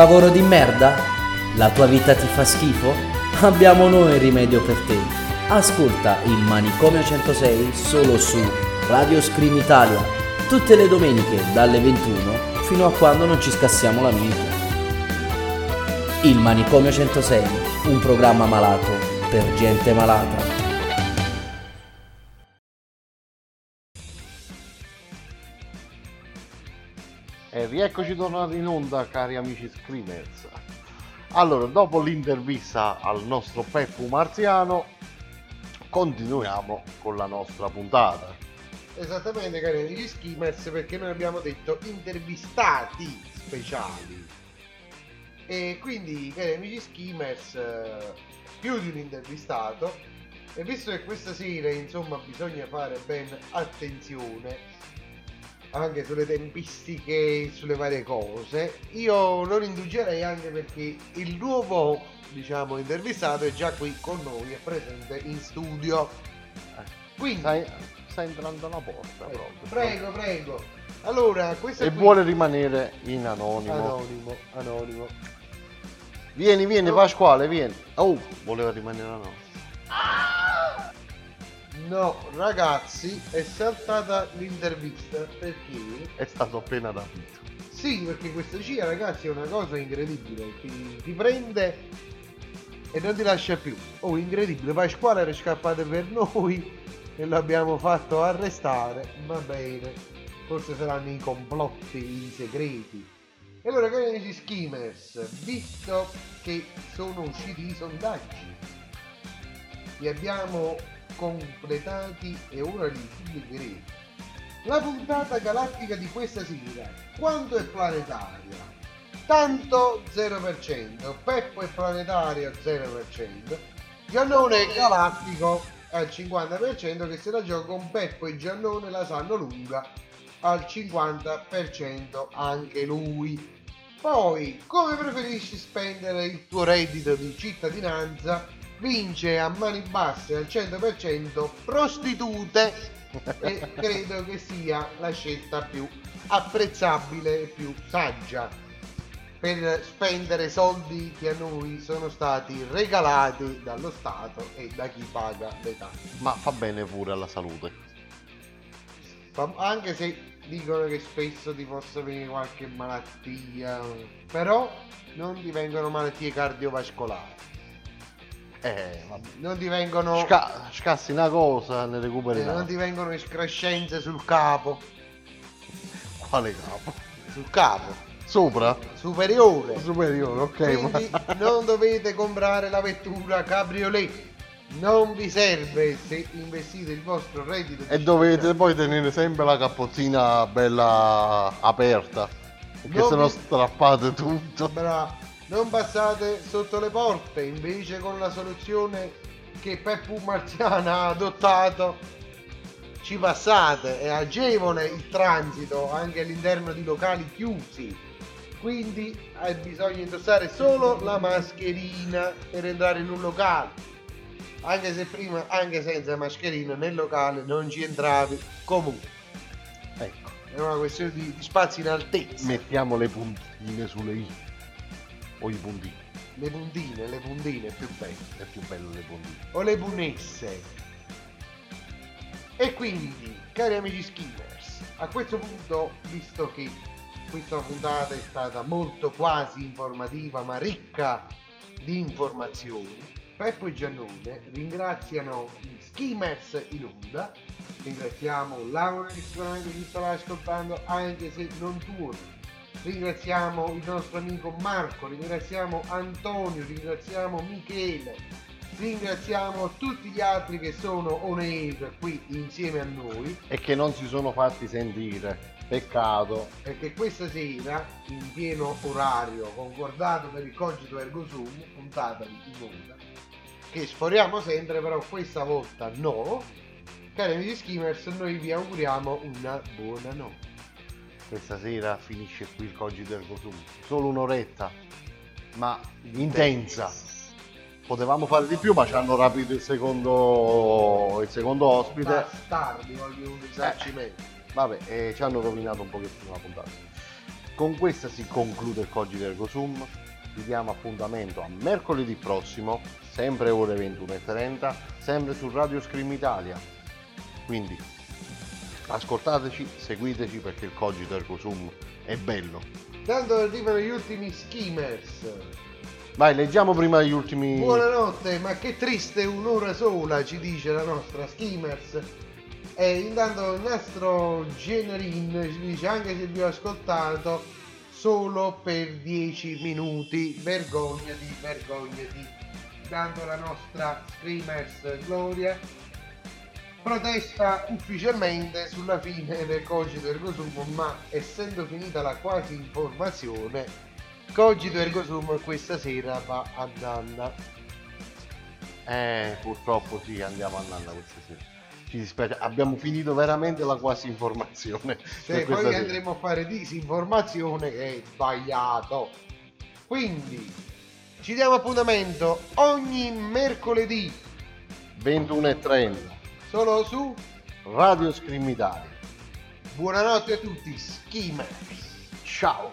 Lavoro di merda? La tua vita ti fa schifo? Abbiamo noi il rimedio per te. Ascolta il Manicomio 106 solo su Radio Scream Italia, tutte le domeniche dalle 21 fino a quando non ci scassiamo la mente. Il Manicomio 106, un programma malato per gente malata. E rieccoci tornati in onda, cari amici screamers. Allora, dopo l'intervista al nostro Peppu Marziano, continuiamo con la nostra puntata. Esattamente, cari amici skimmers, perché noi abbiamo detto intervistati speciali. E quindi, cari amici skimmers, eh, più di un intervistato. E visto che questa sera, insomma, bisogna fare ben attenzione anche sulle tempistiche sulle varie cose, io non indugerei anche perché il nuovo, diciamo, intervistato è già qui con noi, è presente in studio. Quindi, Stai, sta entrando alla porta eh, proprio. prego, prego. Allora, questo E qui- vuole rimanere in anonimo. Anonimo, anonimo. Vieni, vieni, No. Pasquale, vieni. Oh, voleva rimanere anonimo. No, ragazzi, è saltata l'intervista perché È stato appena rapito. Sì, perché questa scia, ragazzi, è una cosa incredibile. Ti, ti prende e non ti lascia più. Oh, incredibile. Pasquale era scappato per noi e l'abbiamo fatto arrestare. Va bene. Forse saranno i complotti, i segreti. E allora, cari amici skimmers, visto che sono usciti i sondaggi, li abbiamo completati e ora li pubblicheremo. La puntata galattica di questa sera, quanto è planetaria? Tanto 0%, Peppo è planetario 0%, Giannone è galattico al 50% che se la gioca con Peppo e Giannone la sanno lunga al 50% anche lui. Poi, come preferisci spendere il tuo reddito di cittadinanza? Vince a mani basse al 100% prostitute e credo che sia la scelta più apprezzabile e più saggia per spendere soldi che a noi sono stati regalati dallo Stato e da chi paga le tasse. Ma fa bene pure alla salute. Anche se dicono che spesso ti possa venire qualche malattia, però non ti vengono malattie cardiovascolari. Eh, vabbè. Non ti vengono, Sca- scassi una cosa, ne recuperi eh, non ti vengono escrescenze sul capo, Quale capo? sul capo Sopra? superiore. Superiore, ok. Quindi ma- non dovete comprare la vettura cabriolet. Non vi serve se investite il vostro reddito. di E dovete poi tenere sempre la cappottina bella aperta. Perché Non sennò vi- strappate tutto. Bra- non passate sotto le porte, invece con la soluzione che Peppu Marziana ha adottato ci passate, è agevole il transito anche all'interno di locali chiusi. Quindi hai bisogno di indossare solo la mascherina per entrare in un locale. Anche se prima, anche senza mascherina, nel locale non ci entravi comunque. Ecco, È una questione di, di spazi in altezza. mettiamo le puntine sulle i. O i puntini. Le puntine, le puntine più belle. È più bello le puntine. o le punesse. E quindi, cari amici skimmers, a questo punto, visto che questa puntata è stata molto quasi informativa ma ricca di informazioni, Peppo e Giannone ringraziano gli skimmers in onda, ringraziamo Laura che ci starà ascoltando anche se non tuoni. Ringraziamo il nostro amico Marco, ringraziamo Antonio, ringraziamo Michele, ringraziamo tutti gli altri che sono on air qui insieme a noi E che non si sono fatti sentire. Peccato. perché questa sera in pieno orario concordato per il cogito ergo sum puntata di onda che sforiamo sempre però questa volta no cari amici skimmers noi vi auguriamo una buona notte Questa sera finisce qui il cogito ergo sum. Solo un'oretta. Ma intensa. potevamo fare di più, ma ci hanno rapito il secondo, il secondo ospite. Bastardi, voglio un risarcimento. Vabbè, eh, ci hanno rovinato un pochettino la puntata. Con questa si conclude il Cogito Ergo Sum. Vi diamo appuntamento a mercoledì prossimo, sempre ore 21.30, sempre su Radio Scream Italia. Quindi ascoltateci, seguiteci perché il Cogito Ergo Sum è bello. Tanto arrivano gli ultimi skimmers. Vai, leggiamo prima gli ultimi. Buonanotte, ma che triste un'ora sola, ci dice la nostra skimmers. E intanto il nostro Generin ci dice anche se vi ho ascoltato solo per 10 minuti. Vergognati, vergognati. Intanto la nostra Screamers Gloria protesta ufficialmente sulla fine del cogito ergo sum, ma essendo finita la quasi informazione, cogito ergo sum questa sera va a nanna. Eh, purtroppo sì, andiamo a nanna questa sera. Ci dispiace, abbiamo finito veramente la quasi informazione. Cioè, questa poi sera. andremo a fare disinformazione che è sbagliato. Quindi ci diamo appuntamento ogni mercoledì 21.30 solo su Radio Scream Italia. Buonanotte a tutti, schimers. Ciao.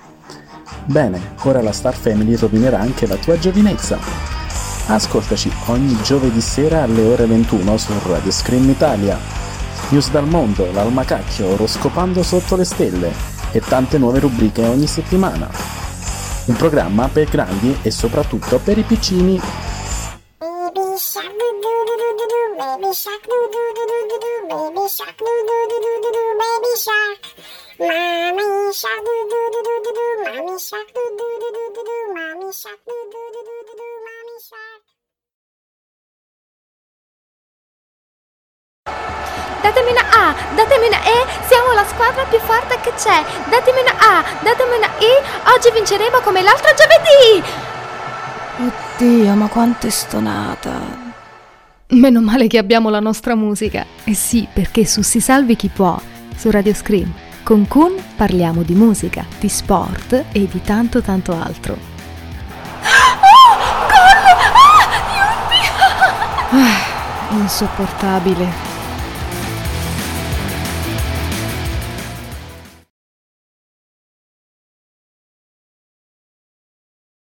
Bene, ora la Star Family rovinerà anche la tua giovinezza. Ascoltaci ogni giovedì sera alle ore 21 su Radio Scream Italia. News dal mondo, l'almacacchio, oroscopando sotto le stelle e tante nuove rubriche ogni settimana. Un programma per grandi e soprattutto per i piccini. Baby shark baby shark doo doo doo doo doo doo, baby shark doo doo doo doo doo doo, baby shark. Doo doo doo doo doo doo, mommy shark. Datemi una A, datemi una E, siamo la squadra più forte che c'è. Datemi una A, datemi una I, oggi vinceremo come l'altro giovedì. Oddio, ma quanto è stonata. Meno male che abbiamo la nostra musica. Eh sì, perché su Si Salvi Chi Può, su Radio Scream, con Kun parliamo di musica, di sport e di tanto tanto altro. Ah, insopportabile.